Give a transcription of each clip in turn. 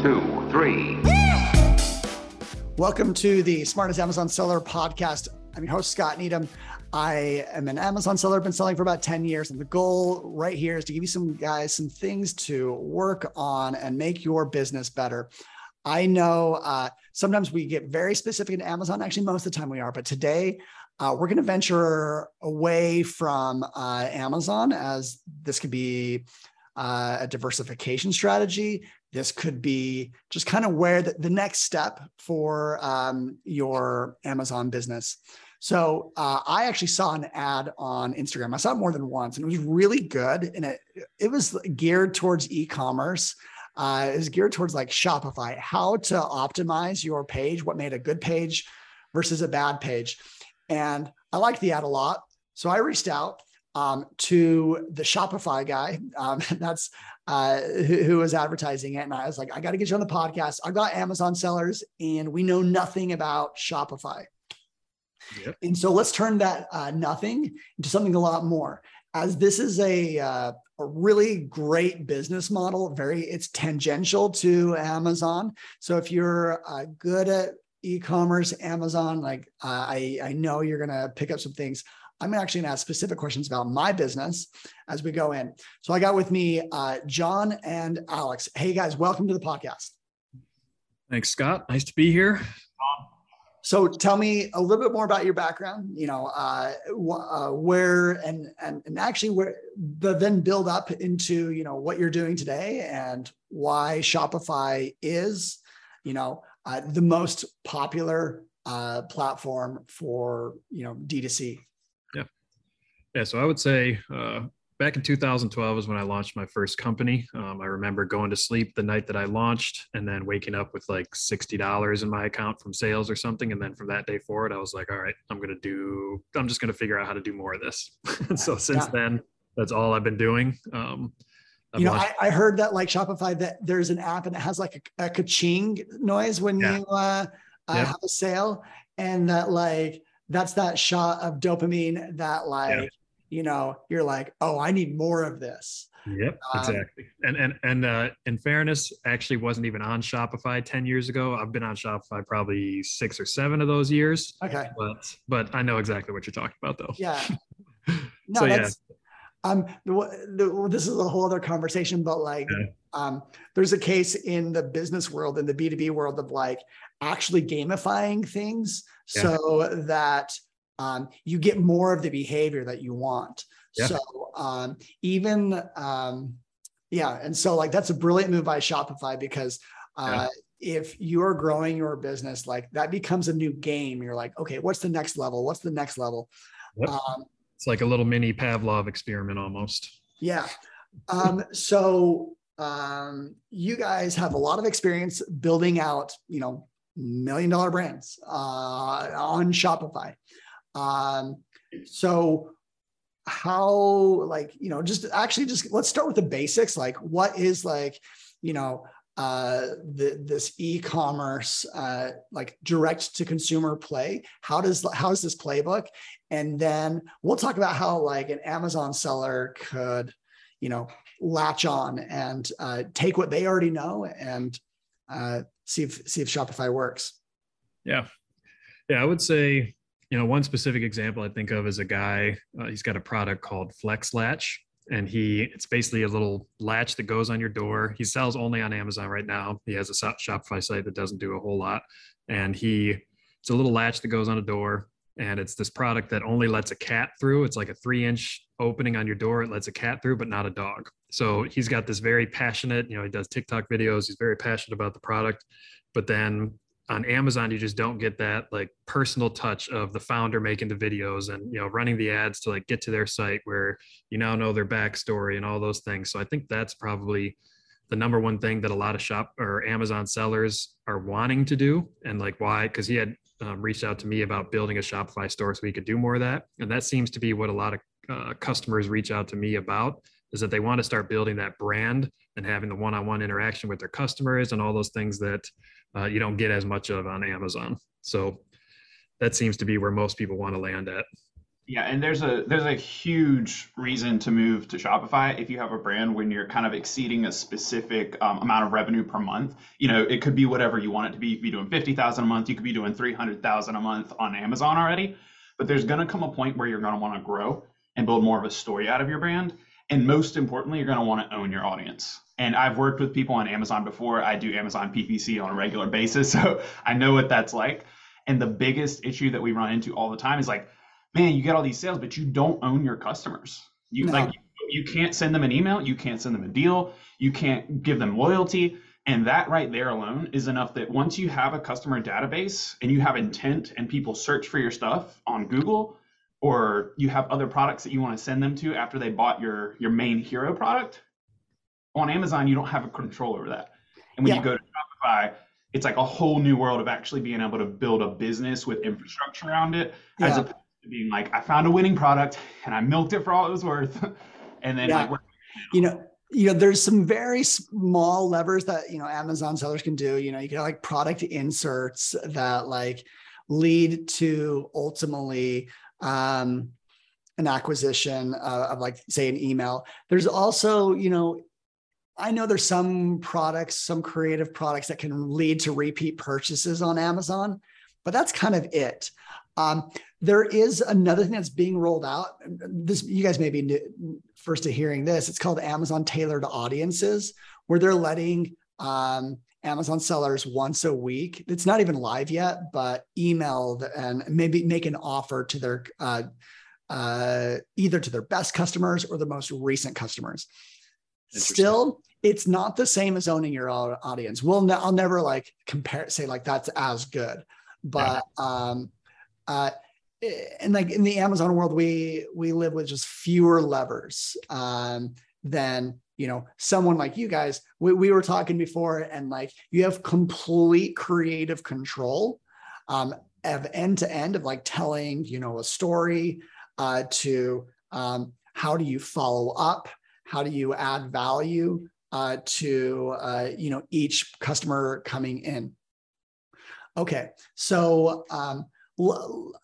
Two, three. Welcome to the Smartest Amazon Seller podcast. I'm your host, Scott Needham. I am an Amazon seller, I've been selling for about 10 years. And the goal right here is to give you some guys some things to work on and make your business better. I know uh, sometimes we get very specific in Amazon. Actually, most of the time we are. But today, uh, we're going to venture away from uh, Amazon as this could be uh, a diversification strategy. This could be just kind of where the, the next step for um, your Amazon business. So uh, I actually saw an ad on Instagram. I saw it more than once, and it was really good. And it it was geared towards e-commerce. Uh, it was geared towards like Shopify, how to optimize your page, what made a good page versus a bad page. And I liked the ad a lot. So I reached out um, to the Shopify guy. Um, that's uh, who, who, was advertising it. And I was like, I got to get you on the podcast. I've got Amazon sellers and we know nothing about Shopify. Yep. And so let's turn that uh, nothing into something a lot more. As this is a, uh, a really great business model, very it's tangential to Amazon. So if you're uh, good at e-commerce, Amazon, like uh, I I know you're gonna pick up some things. I'm actually going to ask specific questions about my business as we go in. So I got with me uh, Jon and Alex. Hey guys, welcome to the podcast. Thanks, Scott. Nice to be here. So tell me a little bit more about your background. You know, uh, uh, where and and and actually where, but then build up into you know what you're doing today and why Shopify is, you know, uh, the most popular uh, platform for you know D2C. Yeah. So I would say uh, back in 2012 is when I launched my first company. Um, I remember going to sleep the night that I launched and then waking up with like $60 in my account from sales or something. And then from that day forward, I was like, all right, I'm going to do, I'm just going to figure out how to do more of this. so since yeah. then, that's all I've been doing. Um, you know, I, I, heard that like Shopify, that there's an app and it has like a, a ka-ching noise when yeah. you uh, uh, yep. have a sale. And that like, that's that shot of dopamine that like, you know, you're like, oh, I need more of this. Yep, um, exactly. and and and uh, in fairness, actually wasn't even on Shopify ten years ago. I've been on Shopify probably six or seven of those years. Okay. But but I know exactly what you're talking about, though. Yeah. No, so, that's. Yeah. Um, the, the, this is a whole other conversation, but like, yeah. um, there's a case in the business world, in the B2B world of like actually gamifying things yeah. so that um, you get more of the behavior that you want. Yeah. So um, even um, yeah, and so like that's a brilliant move by Shopify because uh, yeah. if you're growing your business, like that becomes a new game. You're like, okay, what's the next level? What's the next level? Yep. Um, it's like a little mini Pavlov experiment almost. Yeah. Um, so um, you guys have a lot of experience building out, you know, million dollar brands uh, on Shopify. Um, so how like you know just actually just let's start with the basics. Like what is like you know uh the, this e-commerce uh like direct to consumer play? How does how is this playbook? And then we'll talk about how like an amazon seller could you know latch on and uh, take what they already know and uh, see if see if shopify works. Yeah. Yeah i would say you know, one specific example I think of is a guy, uh, he's got a product called Flex Latch. And he, it's basically a little latch that goes on your door. He sells only on Amazon right now. He has a Shopify site that doesn't do a whole lot. And he, it's a little latch that goes on a door. And it's this product that only lets a cat through. It's like a three inch opening on your door. It lets a cat through, but not a dog. So he's got this very passionate, you know, he does TikTok videos. He's very passionate about the product. But then on Amazon, you just don't get that like personal touch of the founder making the videos and you know running the ads to like get to their site where you now know their backstory and all those things. So I think that's probably the number one thing that a lot of shop or Amazon sellers are wanting to do, and like why? Because he had um, reached out to me about building a Shopify store so we could do more of that, and that seems to be what a lot of uh, customers reach out to me about is that they want to start building that brand and having the one-on-one interaction with their customers and all those things that uh, you don't get as much of on Amazon. So that seems to be where most people want to land at. Yeah, and there's a there's a huge reason to move to Shopify if you have a brand when you're kind of exceeding a specific um, amount of revenue per month. You know, it could be whatever you want it to be. You could be doing fifty thousand a month. You could be doing three hundred thousand a month on Amazon already. But there's going to come a point where you're going to want to grow and build more of a story out of your brand. And most importantly, you're going to want to own your audience. And I've worked with people on Amazon before. I do Amazon PPC on a regular basis, so I know what that's like. And the biggest issue that we run into all the time is like man, you get all these sales, but you don't own your customers. You no. like you can't send them an email, you can't send them a deal, you can't give them loyalty. And that right there alone is enough that once you have a customer database and you have intent and people search for your stuff on Google, or you have other products that you want to send them to after they bought your your main hero product, on Amazon, you don't have a control over that. And when yeah. you go to Shopify, it's like a whole new world of actually being able to build a business with infrastructure around it, yeah. as opposed to being like, I found a winning product and I milked it for all it was worth. and then yeah. like, you know, you know, there's some very small levers that, you know, Amazon sellers can do, you know, you can like product inserts that like lead to ultimately, um, an acquisition uh, of like say an email there's also you know I know there's some products, some creative products that can lead to repeat purchases on Amazon, but that's kind of it. Um, there is another thing that's being rolled out. This you guys may be first to hearing this. It's called Amazon Tailored Audiences, where they're letting um, Amazon sellers once a week. It's not even live yet, but emailed and maybe make an offer to their uh, uh, either to their best customers or the most recent customers. Still, it's not the same as owning your audience. We'll I'll never like compare say like that's as good, but yeah. um, uh, and like in the Amazon world, we we live with just fewer levers um, than you know someone like you guys. We, we were talking before, and like you have complete creative control um, of end to end of like telling you know a story uh, to um, how do you follow up, how do you add value uh, to uh, you know each customer coming in. Okay, so um,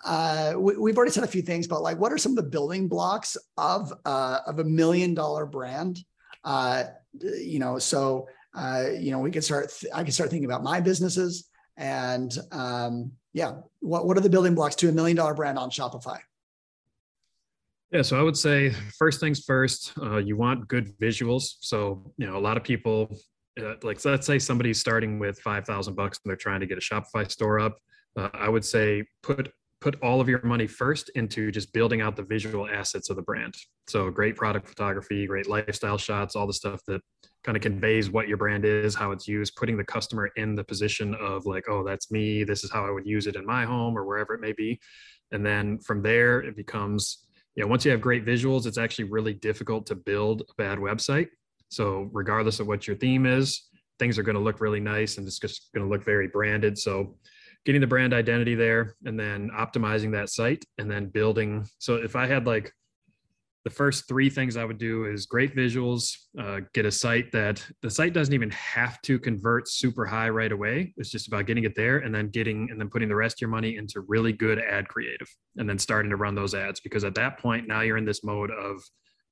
uh, we, have already said a few things, but like, what are some of the building blocks of uh, of a million dollar brand? Uh, you know, so uh, you know, we can start. Th- I can start thinking about my businesses, and um, yeah, what what are the building blocks to a million dollar brand on Shopify? Yeah, so I would say first things first, uh, you want good visuals. So you know, a lot of people, uh, like let's say somebody's starting with five thousand bucks and they're trying to get a Shopify store up uh, I would say put put all of your money first into just building out the visual assets of the brand. So great product photography, great lifestyle shots, all the stuff that kind of conveys what your brand is, how it's used, putting the customer in the position of like, oh, that's me. This is how I would use it in my home or wherever it may be. And then from there, it becomes, know, once you have great visuals, it's actually really difficult to build a bad website. So regardless of what your theme is, things are going to look really nice and it's just going to look very branded. So getting the brand identity there and then optimizing that site and then building. So if I had like the first three things I would do is great visuals, uh, get a site that the site doesn't even have to convert super high right away. It's just about getting it there and then getting and then putting the rest of your money into really good ad creative and then starting to run those ads because at that point now you're in this mode of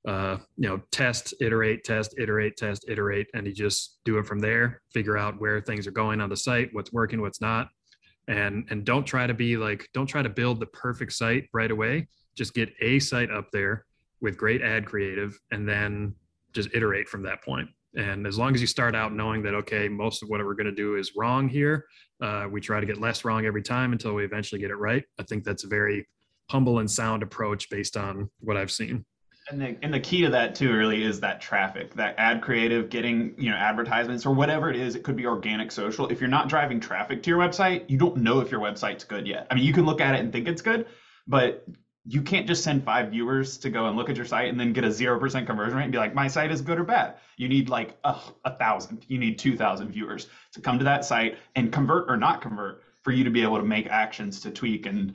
uh, you know test, iterate, test, iterate, test, iterate, and you just do it from there. Figure out where things are going on the site, what's working, what's not, and and don't try to be like don't try to build the perfect site right away just get a site up there with great ad creative and then just iterate from that point. and as long as you start out knowing that okay most of what we're going to do is wrong here uh, we try to get less wrong every time until we eventually get it right. I think that's a very humble and sound approach based on what i've seen. And the, and the key to that too really is that traffic that ad creative getting you know advertisements or whatever it is it could be organic social. If you're not driving traffic to your website you don't know if your website's good yet. I mean you can look at it and think it's good but you can't just send five viewers to go and look at your site and then get a 0% conversion rate and be like my site is good or bad. You need like a, a thousand you need 2000 viewers to come to that site and convert or not convert for you to be able to make actions to tweak and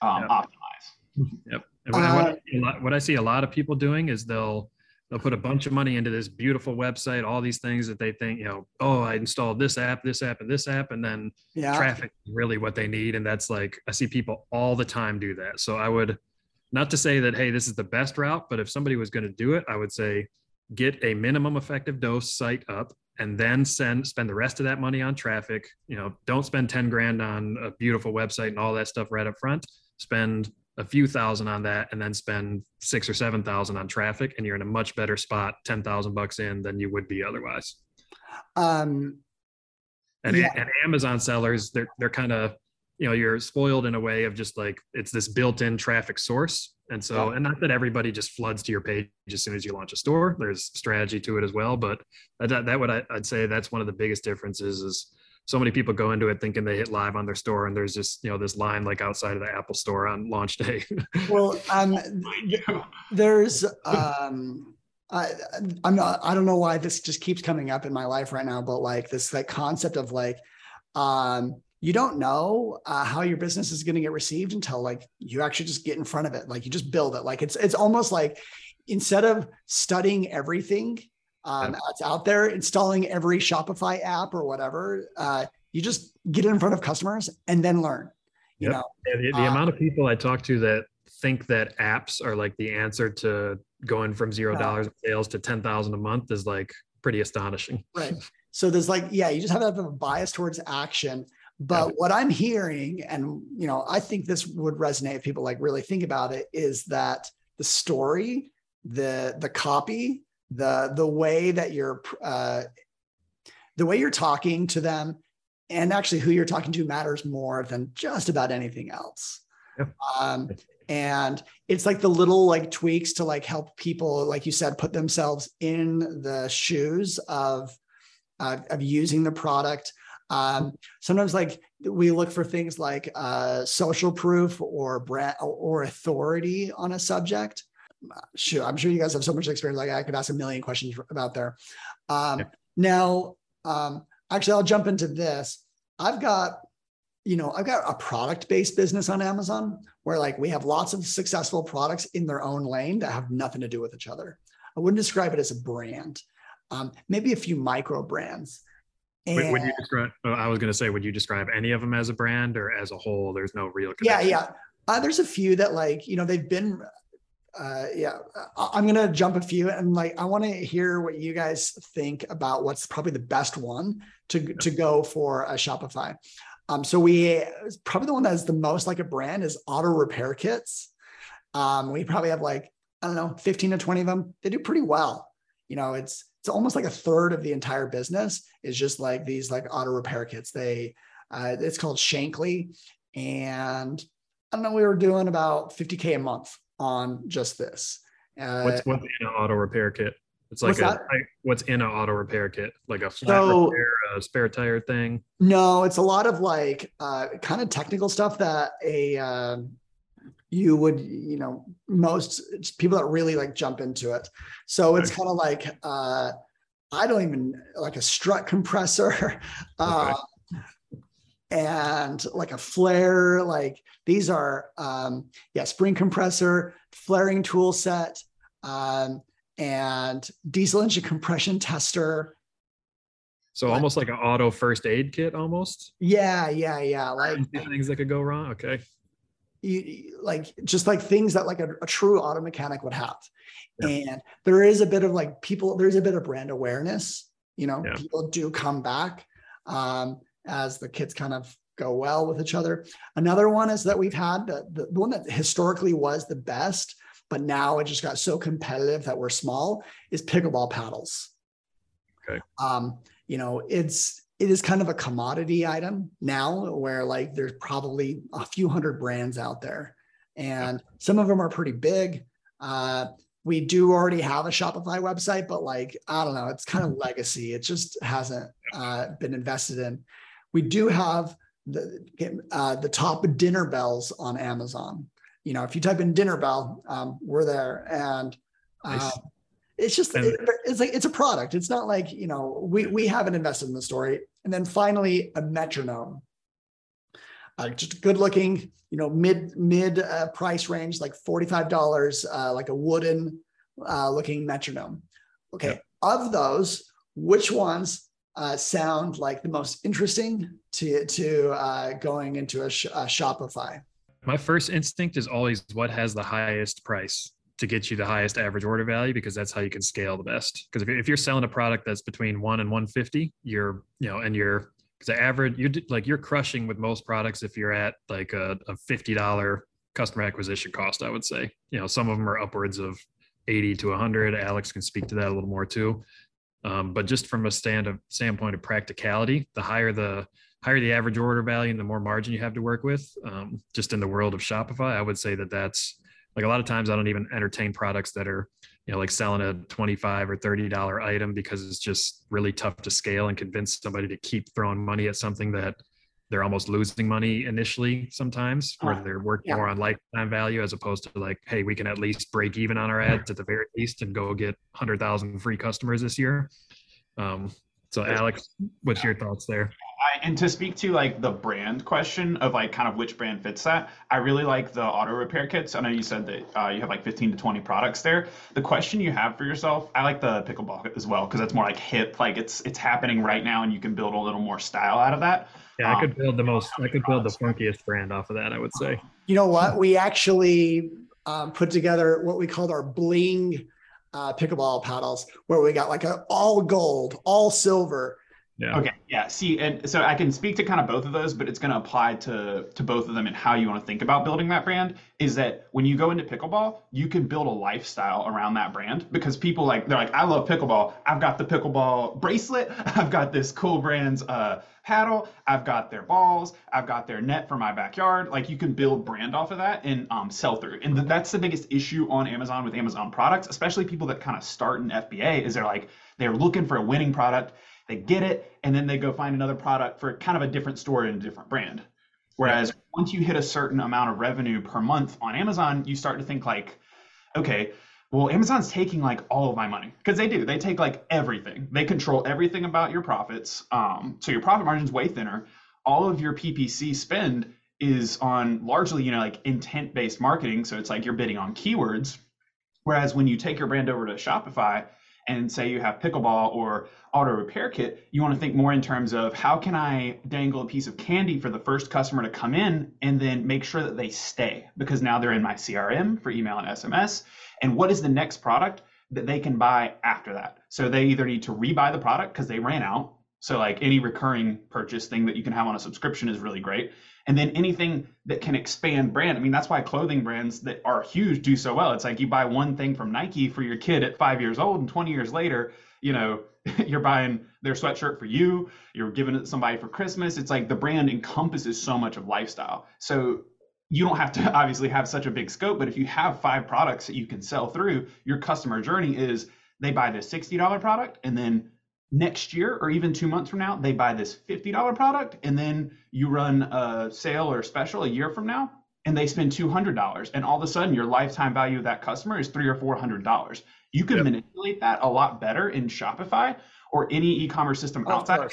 um, yep. optimize. Yep. And what, uh, what, what I see a lot of people doing is they'll they'll put a bunch of money into this beautiful website, all these things that they think, you know, oh, I installed this app, this app, and this app, and then yeah. traffic really what they need. And that's like I see people all the time do that. So I would, not to say that hey this is the best route but if somebody was going to do it i would say get a minimum effective dose site up and then send spend the rest of that money on traffic you know don't spend 10 grand on a beautiful website and all that stuff right up front spend a few thousand on that and then spend six or seven thousand on traffic and you're in a much better spot 10,000 bucks in than you would be otherwise um and, Yeah. and amazon sellers they're they're kind of you know you're spoiled in a way of just like it's this built-in traffic source and so Yeah. and not that everybody just floods to your page as soon as you launch a store there's strategy to it as well but that, that would I, i'd say that's one of the biggest differences is so many people go into it thinking they hit live on their store and there's just you know this line like outside of the apple store on launch day well um there's um I, I'm not, I don't know why this just keeps coming up in my life right now, but like this like concept of like, um, you don't know uh, how your business is going to get received until like you actually just get in front of it. Like you just build it. Like it's, it's almost like instead of studying everything um, Yep. that's out there, installing every Shopify app or whatever, uh, you just get in front of customers and then learn, you Yep. know? Yeah, the, the Uh, amount of people I talk to that think that apps are like the answer to going from zero dollars in sales to ten thousand a month is like pretty astonishing. Right. So there's like, yeah, you just have to have a bias towards action. But what I'm hearing, and you know, I think this would resonate if people like really think about it, is that the story, the the copy, the the way that you're uh, the way you're talking to them, and actually who you're talking to matters more than just about anything else. Yep. Um, and it's like the little like tweaks to like help people, like you said, put themselves in the shoes of uh, of using the product. Um, sometimes like we look for things like uh, social proof or brand or authority on a subject. Sure, I'm sure you guys have so much experience. Like I could ask a million questions about there. Um, Yeah. Now, um, actually, I'll jump into this. I've got, you know, I've got a product-based business on Amazon where like we have lots of successful products in their own lane that have nothing to do with each other. I wouldn't describe it as a brand. Um, maybe a few micro brands. Would, would you describe? I was going to say, would you describe any of them as a brand or as a whole? There's no real. yeah yeah uh, there's a few that like you know they've been uh yeah i'm gonna jump a few and like i want to hear what you guys think about what's probably the best one to to go for a shopify. Um so we probably the one that is the most like a brand is auto repair kits. Um we probably have like i don't know 15 to 20 of them. They do pretty well. You know it's it's almost like a third of the entire business is just like these like auto repair kits. They uh, it's called shankly and I don't know, we were doing about 50K a month on just this. Uh, What's what's in an auto repair kit? It's like What's a what's in an auto repair kit, like a flat So- repair, a spare tire thing. no, it's a lot of like uh, kind of technical stuff that a um, you would, you know, most it's people that really like jump into it. So it's Okay. kind of like uh, I don't even like a strut compressor. Uh, and like a flare like these are um yeah spring compressor flaring tool set um and diesel engine compression tester So almost like an auto first aid kit, almost. yeah yeah yeah like Things that could go wrong. Okay. you, like just like things that like a, a true auto mechanic would have and there is a bit of like people there's a bit of brand awareness you know Yeah. people do come back um as the kids kind of go well with each other. Another one is that we've had the, the, the one that historically was the best but now it just got so competitive that we're small is pickleball paddles. Okay. um you know it's it is kind of a commodity item now where like there's probably a few hundred brands out there and some of them are pretty big. Uh we do already have a shopify website but like i don't know it's kind of legacy. It just hasn't uh, been invested in we do have the uh, the top dinner bells on amazon. You know if you type in dinner bell um, we're there and uh, Nice. it's just it- it's like it's a product. It's not like you know we we haven't invested in the story. And then finally a metronome. Uh, just good looking you know mid mid uh, price range like $45 uh, like a wooden uh, looking metronome. Okay Yep. of those which ones uh, sound like the most interesting to to uh, going into a, sh- a shopify my first instinct is always what has the highest price to get you the highest average order value because that's how you can scale the best. Because if, you're selling a product that's between one and 150, you're, you know, and you're, because the average, you're like, you're crushing with most products if you're at like a, a $50 customer acquisition cost, I would say. You know, some of them are upwards of 80 to 100. Alex can speak to that a little more too. Um, but just from a stand of standpoint of practicality, the higher the higher the average order value and the more margin you have to work with, um, just in the world of Shopify, I would say that that's like a lot of times I don't even entertain products that are, you know, like selling a 25 or $30 item because it's just really tough to scale and convince somebody to keep throwing money at something that they're almost losing money initially sometimes where they're working yeah. more on lifetime value as opposed to like, hey, we can at least break even on our ads at the very least and go get 100,000 free customers this year. Um, so Alex, what's your thoughts there? and to speak to like the brand question of like kind of which brand fits that, I really like the auto repair kits. I know you said that uh, you have like 15 to 20 products there. The question you have for yourself, I like the pickleball as well because that's more like hip, like it's it's happening right now, and you can build a little more style out of that. Yeah, I could build the most. I could build the funkiest brand off of that. I would say. You know what? We actually um, put together what we called our bling uh, pickleball paddles, where we got like a all gold, all silver yeah. Okay. Yeah. See, and so I can speak to kind of both of those, but it's going to apply to to both of them and how you want to think about building that brand. Is that when you go into pickleball, you can build a lifestyle around that brand because people like they're like, I love pickleball. I've got the pickleball bracelet. I've got this cool brand's uh, paddle. I've got their balls. I've got their net for my backyard. Like you can build brand off of that and um, sell through. And that's the biggest issue on Amazon with Amazon products, especially people that kind of start in FBA. Is they're like they're looking for a winning product they get it, and then they go find another product for kind of a different store and a different brand. Whereas yeah. once you hit a certain amount of revenue per month on Amazon, you start to think like, okay, well, Amazon's taking like all of my money because they do. They take like everything. They control everything about your profits. Um, so your profit margin's way thinner. All of your PPC spend is on largely, you know, like intent-based marketing. So it's like you're bidding on keywords. Whereas when you take your brand over to Shopify, and say you have pickleball or auto repair kit, you want to think more in terms of how can I dangle a piece of candy for the first customer to come in and then make sure that they stay because now they're in my CRM for email and SMS. And what is the next product that they can buy after that? So they either need to rebuy the product because they ran out. So like any recurring purchase thing that you can have on a subscription is really great and then anything that can expand brand. I mean, that's why clothing brands that are huge do so well. It's like you buy one thing from Nike for your kid at five years old, and 20 years later, you know, you're buying their sweatshirt for you, you're giving it to somebody for Christmas. It's like the brand encompasses so much of lifestyle. So you don't have to obviously have such a big scope, but if you have five products that you can sell through, your customer journey is they buy the $60 product and then next year or even two months from now, they buy this $50 product and then you run a sale or a special a year from now and they spend $200 and all of a sudden your lifetime value of that customer is three or $400. You can yep. manipulate that a lot better in Shopify or any e-commerce system oh, outside of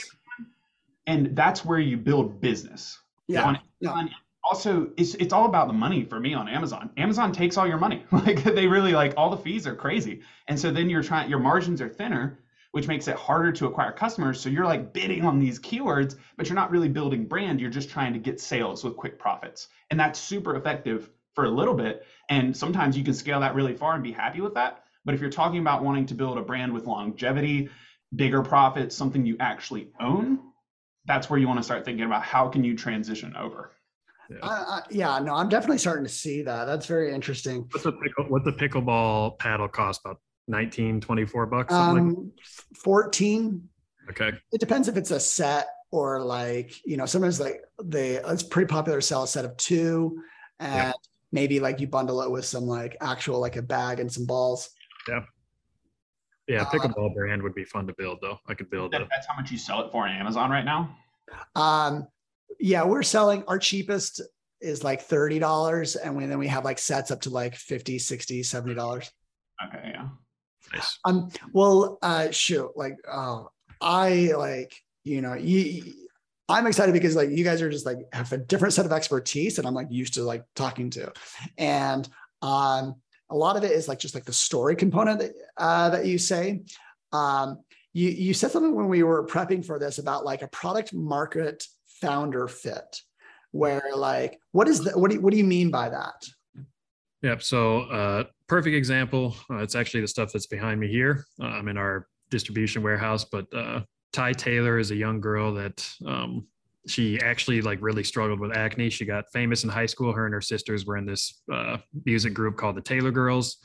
and that's where you build business. Yeah. On, yeah. also, it's it's all about the money for me on Amazon. Amazon takes all your money. Like they really like all the fees are crazy. And so then you're trying your margins are thinner which makes it harder to acquire customers. So you're like bidding on these keywords, but you're not really building brand. You're just trying to get sales with quick profits. And that's super effective for a little bit. And sometimes you can scale that really far and be happy with that. But if you're talking about wanting to build a brand with longevity, bigger profits, something you actually own, that's where you want to start thinking about how can you transition over. Yeah. Uh, yeah, no, I'm definitely starting to see that. That's very interesting. What's the pickle, what's the pickleball paddle cost? About 19, 24 bucks? Um, like 14. Okay. It depends if it's a set or like, you know, sometimes like they, it's pretty popular to sell a set of two and yeah. maybe like you bundle it with some like actual, like a bag and some balls. Yeah. Yeah. Pickleball uh, brand would be fun to build though. I could build that, That's how much you sell it for on Amazon right now. Um, yeah, we're selling our cheapest is like $30 and we, then we have like sets up to like 50, 60, $70. Okay. Yeah. Nice. Um, well, uh, shoot, like, uh, I like, you know, you, I'm excited because like you guys are just like have a different set of expertise that I'm like used to like talking to, and um, a lot of it is like just like the story component that uh, that you say. Um, you you said something when we were prepping for this about like a product market founder fit. where like what is that what do you, what do you mean by that Yep. So, uh, perfect example. Uh, it's actually the stuff that's behind me here. Uh, I'm in our distribution warehouse, but uh, Ty Taylor is a young girl that um, she actually like really struggled with acne. She got famous in high school. Her and her sisters were in this uh, music group called the Taylor Girls.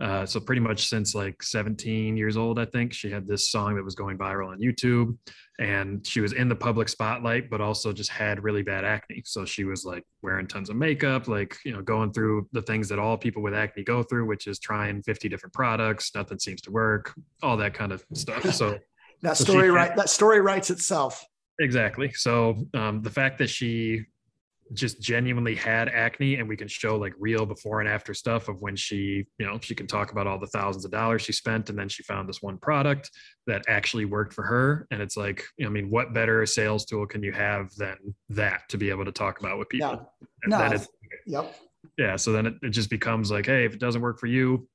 Uh, so pretty much since like 17 years old, I think she had this song that was going viral on YouTube, and she was in the public spotlight, but also just had really bad acne. So she was like wearing tons of makeup, like you know, going through the things that all people with acne go through, which is trying 50 different products, nothing seems to work, all that kind of stuff. So that story, right? That story writes itself. Exactly. So um, the fact that she just genuinely had acne and we can show like real before and after stuff of when she you know she can talk about all the thousands of dollars she spent and then she found this one product that actually worked for her. And it's like i mean what better sales tool can you have than that to be able to talk about with people? No, no. yep. yeah so then it, it just becomes like hey if it doesn't work for you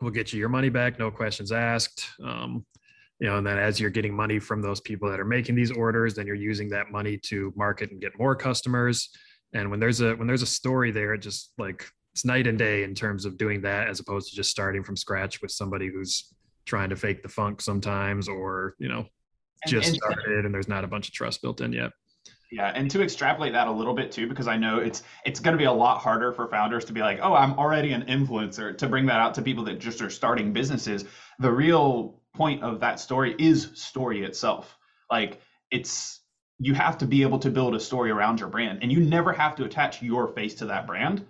we'll get you your money back no questions asked. Um, you know and then as you're getting money from those people that are making these orders then you're using that money to market and get more customers and when there's a when there's a story there it just like it's night and day in terms of doing that as opposed to just starting from scratch with somebody who's trying to fake the funk sometimes or you know just and, and started and there's not a bunch of trust built in yet yeah, and to extrapolate that a little bit too, because I know it's it's going to be a lot harder for founders to be like, oh, I'm already an influencer, to bring that out to people that just are starting businesses. The real point of that story is story itself. Like it's you have to be able to build a story around your brand and you never have to attach your face to that brand.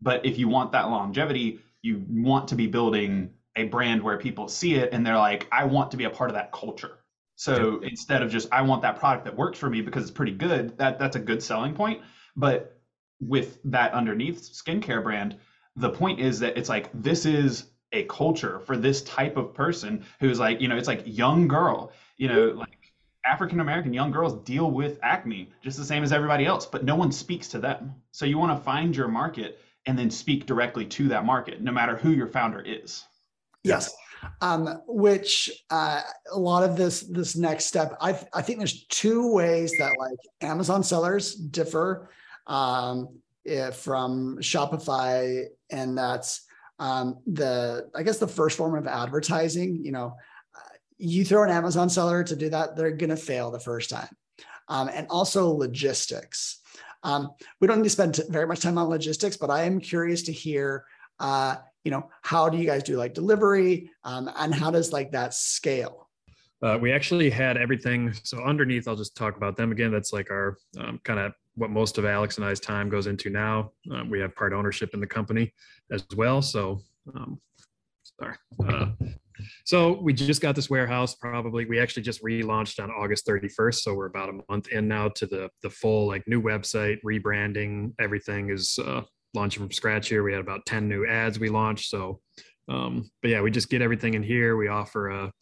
But if you want that longevity, you want to be building a brand where people see it and they're like, I want to be a part of that culture. So instead of just I want that product that works for me because it's pretty good, that that's a good selling point. But with that underneath skincare brand, the point is that it's like this is a culture for this type of person who's like, you know, it's like young girl, you know, like African American young girls deal with acne just the same as everybody else, but no one speaks to them. So you want to find your market and then speak directly to that market, no matter who your founder is. Yes. Um, which uh, a lot of this this next step, I I think there's two ways that like Amazon sellers differ um, if, from Shopify, and that's um, the I guess the first form of advertising. You know, you throw an Amazon seller to do that, they're going to fail the first time. Um, and also logistics. Um, we don't need to spend very much time on logistics, but I am curious to hear, uh, you know, how do you guys do like delivery um, and how does like that scale? Uh, we actually had everything. So underneath, I'll just talk about them again. That's like our um, kind of what most of Alex and I's time goes into now. Uh, we have part ownership in the company as well. So, um, sorry. So we just got this warehouse. Probably we actually just relaunched on August 31st. So we're about a month in now to the the full like new website rebranding. Everything is uh, launching from scratch here. We had about 10 new ads we launched. So, um, but yeah, we just get everything in here. We offer a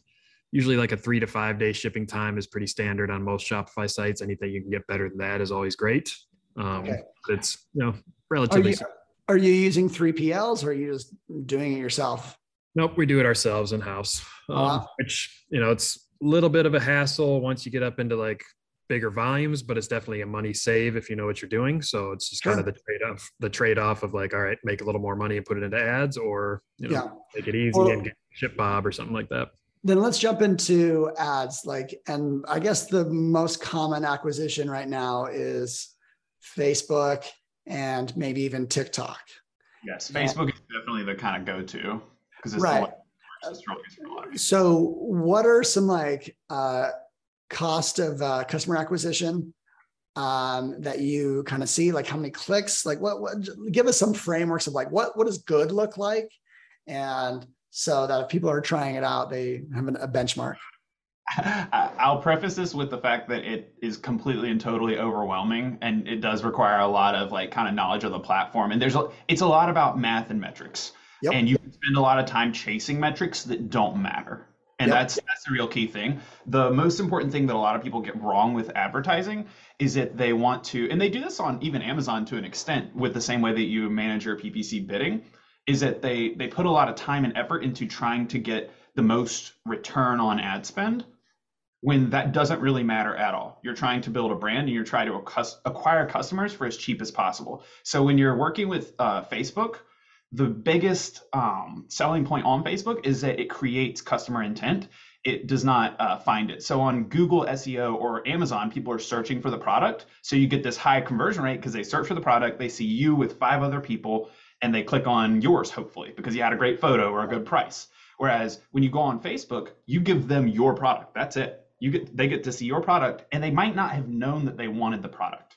usually like a three to five day shipping time is pretty standard on most Shopify sites. Anything you can get better than that is always great. Um, okay. It's you know relatively. Are you, are you using 3PLs or are you just doing it yourself? Nope, we do it ourselves in house. Um, wow. Which you know, it's a little bit of a hassle once you get up into like bigger volumes, but it's definitely a money save if you know what you're doing. So it's just sure. kind of the trade off, the trade off of like, all right, make a little more money and put it into ads, or you know, yeah. make it easy well, and get ShipBob or something like that. Then let's jump into ads. Like, and I guess the most common acquisition right now is Facebook and maybe even TikTok. Yes, Facebook and, is definitely the kind of go-to because it's right. So, what are some like uh, cost of uh, customer acquisition um, that you kind of see? Like how many clicks? Like what, what? Give us some frameworks of like what what does good look like, and so that if people are trying it out, they have a benchmark. I'll preface this with the fact that it is completely and totally overwhelming, and it does require a lot of like kind of knowledge of the platform. And there's a, it's a lot about math and metrics. Yep. And you can spend a lot of time chasing metrics that don't matter. And yep. that's that's the real key thing. The most important thing that a lot of people get wrong with advertising is that they want to, and they do this on even Amazon to an extent with the same way that you manage your PPC bidding, is that they they put a lot of time and effort into trying to get the most return on ad spend. when that doesn't really matter at all. You're trying to build a brand and you're trying to acquire customers for as cheap as possible. So when you're working with uh, Facebook, the biggest um, selling point on Facebook is that it creates customer intent. It does not uh, find it. So on Google SEO or Amazon, people are searching for the product. So you get this high conversion rate because they search for the product, they see you with five other people, and they click on yours, hopefully, because you had a great photo or a good price. Whereas when you go on Facebook, you give them your product. That's it. You get they get to see your product, and they might not have known that they wanted the product.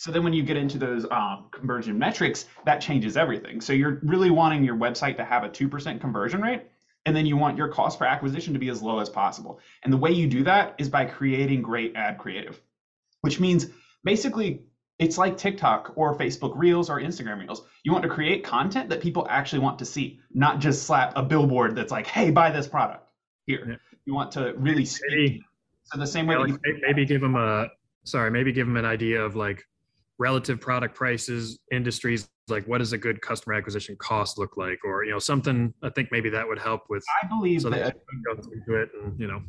So then when you get into those um, conversion metrics, that changes everything. So you're really wanting your website to have a 2% conversion rate, and then you want your cost per acquisition to be as low as possible. And the way you do that is by creating great ad creative, which means basically it's like TikTok or Facebook Reels or Instagram Reels. You want to create content that people actually want to see, not just slap a billboard that's like, "Hey, buy this product." Here, yeah. you want to really maybe, so the same way. Yeah, like maybe give them a sorry, maybe give them an idea of like relative product prices, industries. Like, what does a good customer acquisition cost look like, or you know, something. I think maybe that would help with. I believe so that, that into it, and you know.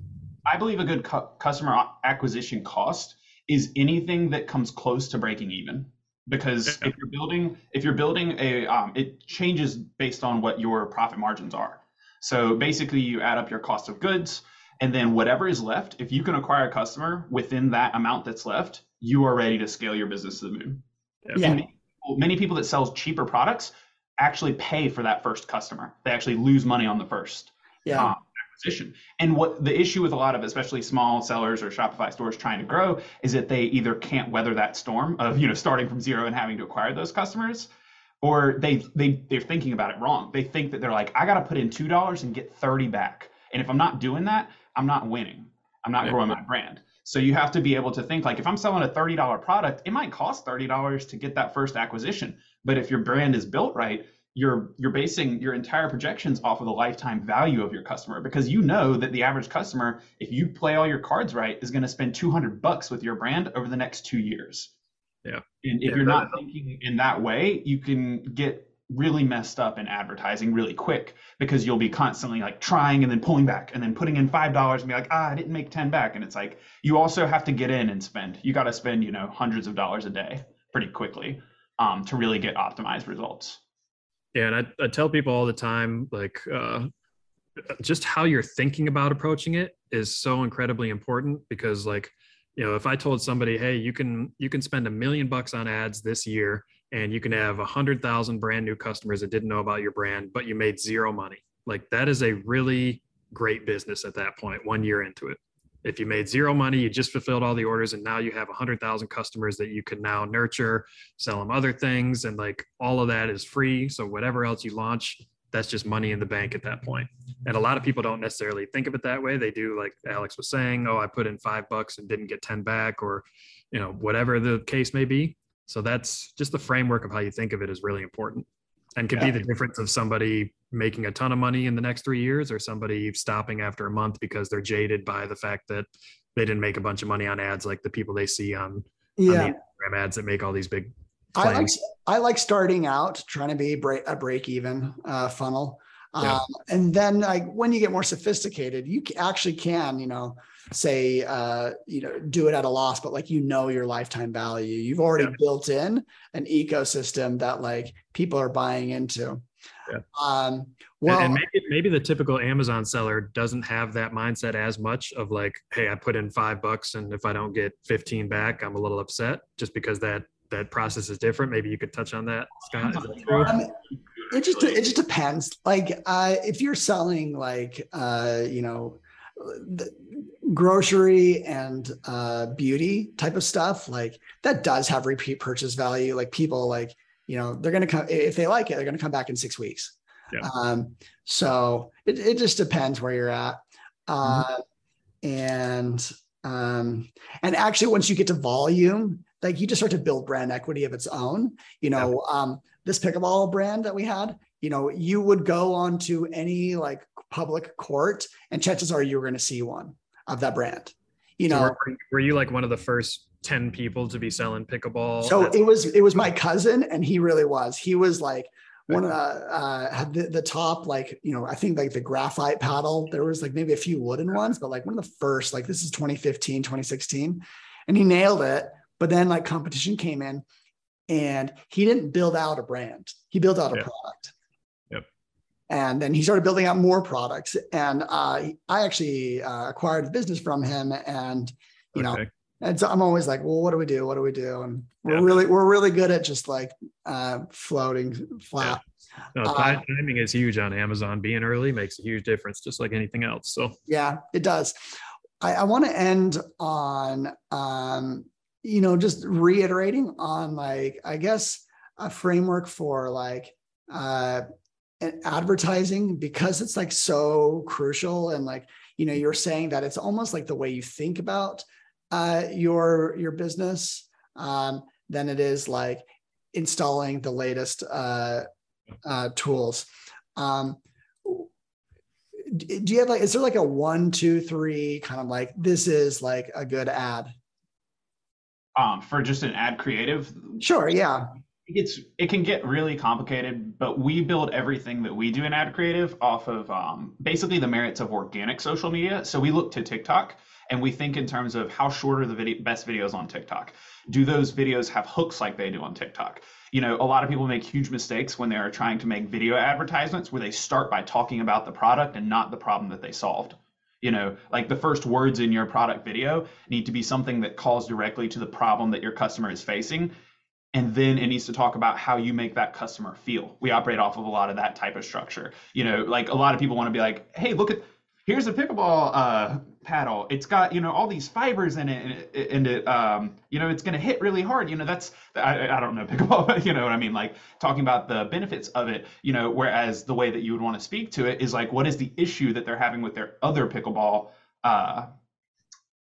I believe a good cu- customer acquisition cost is anything that comes close to breaking even because if you're building if you're building a um, it changes based on what your profit margins are so basically you add up your cost of goods and then whatever is left if you can acquire a customer within that amount that's left you are ready to scale your business to the moon yeah. many, people, many people that sell cheaper products actually pay for that first customer they actually lose money on the first yeah um, acquisition. And what the issue with a lot of, especially small sellers or Shopify stores trying to grow, is that they either can't weather that storm of you know starting from zero and having to acquire those customers, or they they they're thinking about it wrong. They think that they're like, I got to put in two dollars and get thirty back, and if I'm not doing that, I'm not winning. I'm not yeah. growing my brand. So you have to be able to think like if I'm selling a $30 product, it might cost $30 to get that first acquisition. But if your brand is built right, you're you're basing your entire projections off of the lifetime value of your customer because you know that the average customer if you play all your cards right is going to spend 200 bucks with your brand over the next 2 years yeah and if yeah, you're not thinking in that way you can get really messed up in advertising really quick because you'll be constantly like trying and then pulling back and then putting in five dollars and be like ah i didn't make 10 back. And it's like you also have to get in and spend you got to spend you know hundreds of dollars a day pretty quickly um, to really get optimized results. Yeah, and I, I tell people all the time, like, uh, just how you're thinking about approaching it is so incredibly important because, like, you know, if I told somebody, hey, you can you can spend a million bucks on ads this year and you can have a hundred thousand brand new customers that didn't know about your brand, but you made zero money. Like that is a really great business at that point, one year into it if you made zero money, you just fulfilled all the orders, and now you have 100,000 customers that you can now nurture, sell them other things, and like all of that is free. So, whatever else you launch, that's just money in the bank at that point. And a lot of people don't necessarily think of it that way. They do, like Alex was saying, oh, I put in five bucks and didn't get 10 back, or, you know, whatever the case may be. So, that's just the framework of how you think of it is really important and could yeah. be the difference of somebody making a ton of money in the next three years or somebody stopping after a month because they're jaded by the fact that they didn't make a bunch of money on ads like the people they see on, yeah. on Instagram ads that make all these big I like I like starting out trying to be break, a break even uh, funnel. Yeah. Um, and then like when you get more sophisticated, you actually can, you know, say, uh, you know, do it at a loss, but like, you know, your lifetime value, you've already yeah. built in an ecosystem that like people are buying into. Yeah. Um, well, and, and maybe, maybe the typical Amazon seller doesn't have that mindset as much of like, Hey, I put in five bucks and if I don't get 15 back, I'm a little upset just because that, that process is different. Maybe you could touch on that, Scott. That um, it just, it just depends. Like, uh, if you're selling like, uh, you know, grocery and uh, beauty type of stuff, like that does have repeat purchase value. Like people like, you know, they're going to come, if they like it, they're going to come back in six weeks. Yeah. Um, so it, it just depends where you're at. Uh, mm-hmm. And, um, and actually once you get to volume, like you just start to build brand equity of its own, you know, yeah. um, this pickleball brand that we had, you know, you would go onto any like public court and chances are you're going to see one of that brand. You know, so were, were, you like one of the first 10 people to be selling pickleball? So it was, it was my cousin and he really was, he was like, one uh, uh had the, the top like you know i think like the graphite paddle there was like maybe a few wooden ones but like one of the first like this is 2015 2016 and he nailed it but then like competition came in and he didn't build out a brand he built out a Yep. product. And then he started building out more products and uh, i actually uh, acquired the business from him and you know and so I'm always like, well, what do we do? What do we do? And we're Yeah. really, we're really good at just like uh, floating flat. No, Uh, timing is huge on Amazon. Being early makes a huge difference, just like anything else. So Yeah, it does. I, I want to end on, um, you know, just reiterating on like, I guess, a framework for like uh, an advertising because it's like so crucial. And like, you know, you're saying that it's almost like the way you think about uh, your your business um, than it is like installing the latest uh, uh, tools. Um, do you have like is there like a one two three kind of like this is like a good ad Um, for just an ad creative, sure yeah it's it can get really complicated but we build everything that we do in ad creative off of um, basically the merits of organic social media. So we look to tiktok and we think in terms of how short are the video, best videos on tiktok. Do those videos have hooks like they do on tiktok? You know a lot of people make huge mistakes when they are trying to make video advertisements where they start by talking about the product and not the problem that they solved. You know like the first words in your product video need to be something that calls directly to the problem that your customer is facing and then it needs to talk about how you make that customer feel. We operate off of a lot of that type of structure. You know, like a lot of people want to be like, "Hey, look at here's a pickleball uh, paddle. It's got you know all these fibers in it, and it, and it um, you know it's going to hit really hard. You know, that's I, I don't know pickleball, but you know what I mean. Like talking about the benefits of it. You know, whereas the way that you would want to speak to it is like, what is the issue that they're having with their other pickleball uh,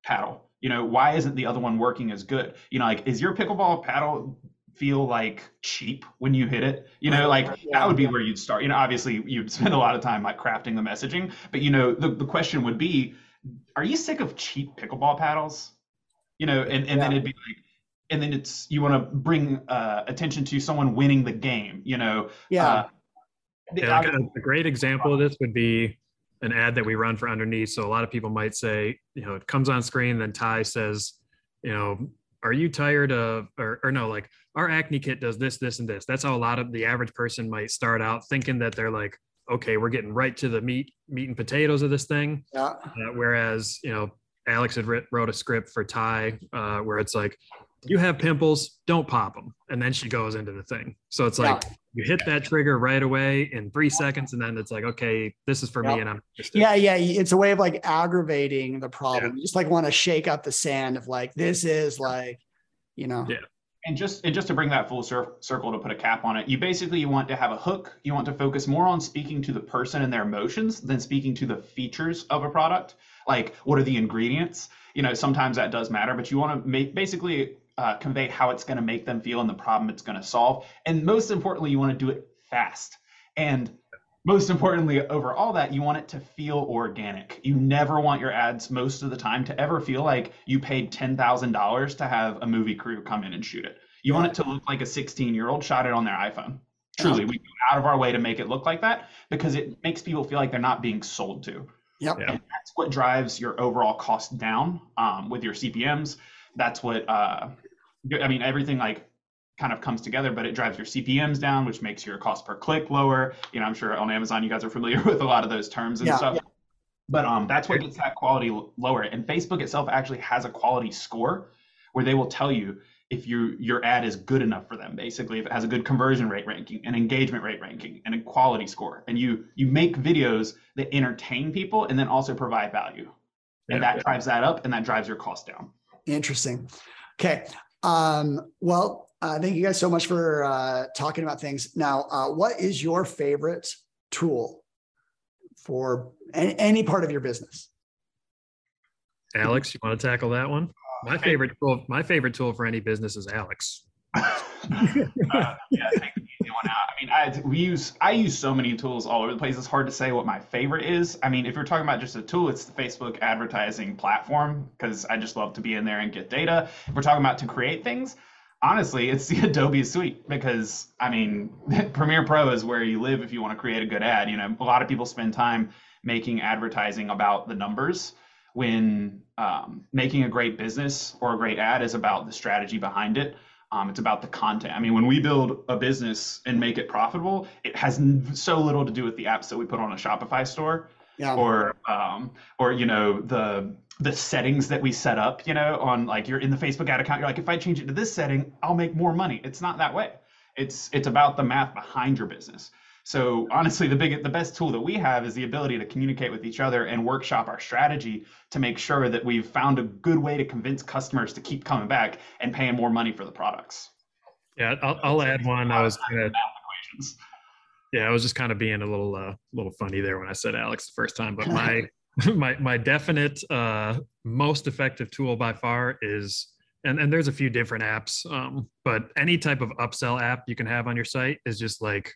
paddle? You know, why isn't the other one working as good? You know, like is your pickleball paddle feel like cheap when you hit it? You know, like that would be where you'd start. You know, obviously you'd spend a lot of time like crafting the messaging, but you know, the, the question would be, are you sick of cheap pickleball paddles? You know, and, and then it'd be like, and then it's you want to bring uh, attention to someone winning the game. You know, yeah uh, the- Yeah, like a, a great example of this would be an ad that we run for underneath. So a lot of people might say, you know, it comes on screen, then Ty says, you know, are you tired of, or, or no, like our acne kit does this, this, and this. That's how a lot of the average person might start out thinking that they're like, okay, we're getting right to the meat, meat and potatoes of this thing. yeah Uh, whereas, you know, Alex had writ, wrote a script for Ty uh, where it's like, you have pimples, don't pop them. And then she goes into the thing. So it's like, you hit that trigger right away in three seconds. And then it's like, okay, this is for Yeah. me. And I'm interested. yeah yeah it's a way of like aggravating the problem you just like want to shake up the sand of like this is like you know Yeah. And just and just to bring that full cir- circle to put a cap on it you basically you want to have a hook. You want to focus more on speaking to the person and their emotions than speaking to the features of a product. Like what are the ingredients? You know sometimes that does matter but you want to make basically uh, convey how it's going to make them feel and the problem it's going to solve. And most importantly you want to do it fast. And most importantly over all that you want it to feel organic. You never want your ads most of the time to ever feel like you paid $10000 to have a movie crew come in and shoot it. You want it to look like a 16 year old shot it on their iphone. Truly we go out of our way to make it look like that because it makes people feel like they're not being sold to. Yep. Yeah. and that's what drives your overall cost down um, with your cpms that's what uh, i mean everything like kind of comes together, but it drives your CPMs down, which makes your cost per click lower. You know, I'm sure on Amazon you guys are familiar with a lot of those terms and Yeah, stuff. But um, that's what gets that quality lower. And Facebook itself actually has a quality score where they will tell you if your your ad is good enough for them. Basically, if it has a good conversion rate ranking, an engagement rate ranking, and a quality score, and you you make videos that entertain people and then also provide value, and Yeah. that drives that up, and that drives your cost down. Interesting. Okay. Um, well, uh, thank you guys so much for uh, talking about things. Now, uh, what is your favorite tool for any, any part of your business? Alex, you want to tackle that one? My favorite tool, my favorite tool for any business is Alex. uh, yeah, take the easy one out. I mean, I we use I use so many tools all over the place. It's hard to say what my favorite is. I mean, if you're talking about just a tool, it's the Facebook advertising platform because I just love to be in there and get data. If we're talking about to create things, honestly, it's the Adobe suite because I mean, Premiere Pro is where you live if you want to create a good ad. You know, a lot of people spend time making advertising about the numbers when um, making a great business or a great ad is about the strategy behind it. Um, it's about the content. I mean, when we build a business and make it profitable, it has so little to do with the apps that we put on a Shopify store, yeah. or um, or you know the the settings that we set up. You know, on like you're in the Facebook ad account, you're like, if I change it to this setting, I'll make more money. It's not that way. It's it's about the math behind your business. So honestly, the big, the best tool that we have is the ability to communicate with each other and workshop our strategy to make sure that we've found a good way to convince customers to keep coming back and paying more money for the products. Yeah, I'll, I'll add one. I was gonna, yeah, I was just kind of being a little, uh, little funny there when I said Alex the first time, but my, my, my definite, uh, most effective tool by far is and, and there's a few different apps um, but any type of upsell app you can have on your site is just like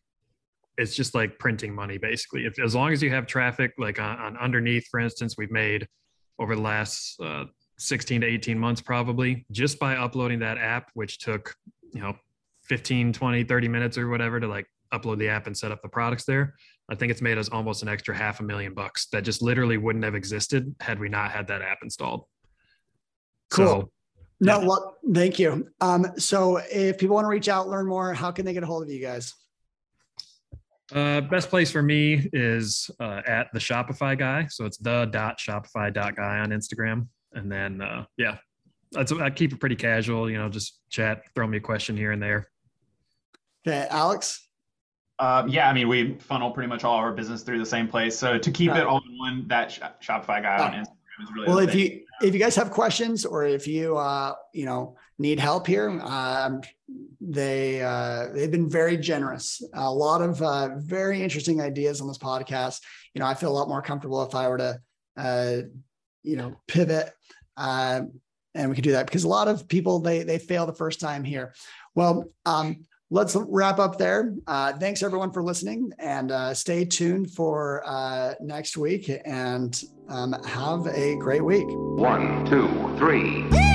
it's just like printing money basically. If as long as you have traffic, like on, on underneath, for instance, we've made over the last uh, 16 to 18 months probably just by uploading that app, which took you know 15, 20, 30 minutes or whatever to like upload the app and set up the products there. I think it's made us almost an extra half a million bucks that just literally wouldn't have existed had we not had that app installed. Cool. So, no, yeah. well, thank you. Um, so if people want to reach out, learn more, how can they get a hold of you guys? Uh, best place for me is uh, at the Shopify guy. So it's the dot Shopify dot guy on Instagram. And then, uh, yeah, that's, I keep it pretty casual, you know, just chat, throw me a question here and there. Okay. Alex? Uh, yeah, I mean, we funnel pretty much all our business through the same place. So to keep it all in one, that Shopify guy on Instagram is really well, if you if you guys have questions or if you uh, you know need help here, um, they uh, they've been very generous. A lot of uh, very interesting ideas on this podcast. You know, I feel a lot more comfortable if I were to uh, you know pivot. Uh, and we could do that because a lot of people they they fail the first time here. Well, um, let's wrap up there. Uh, thanks everyone for listening and uh, stay tuned for uh, next week and um, have a great week. One, two, three.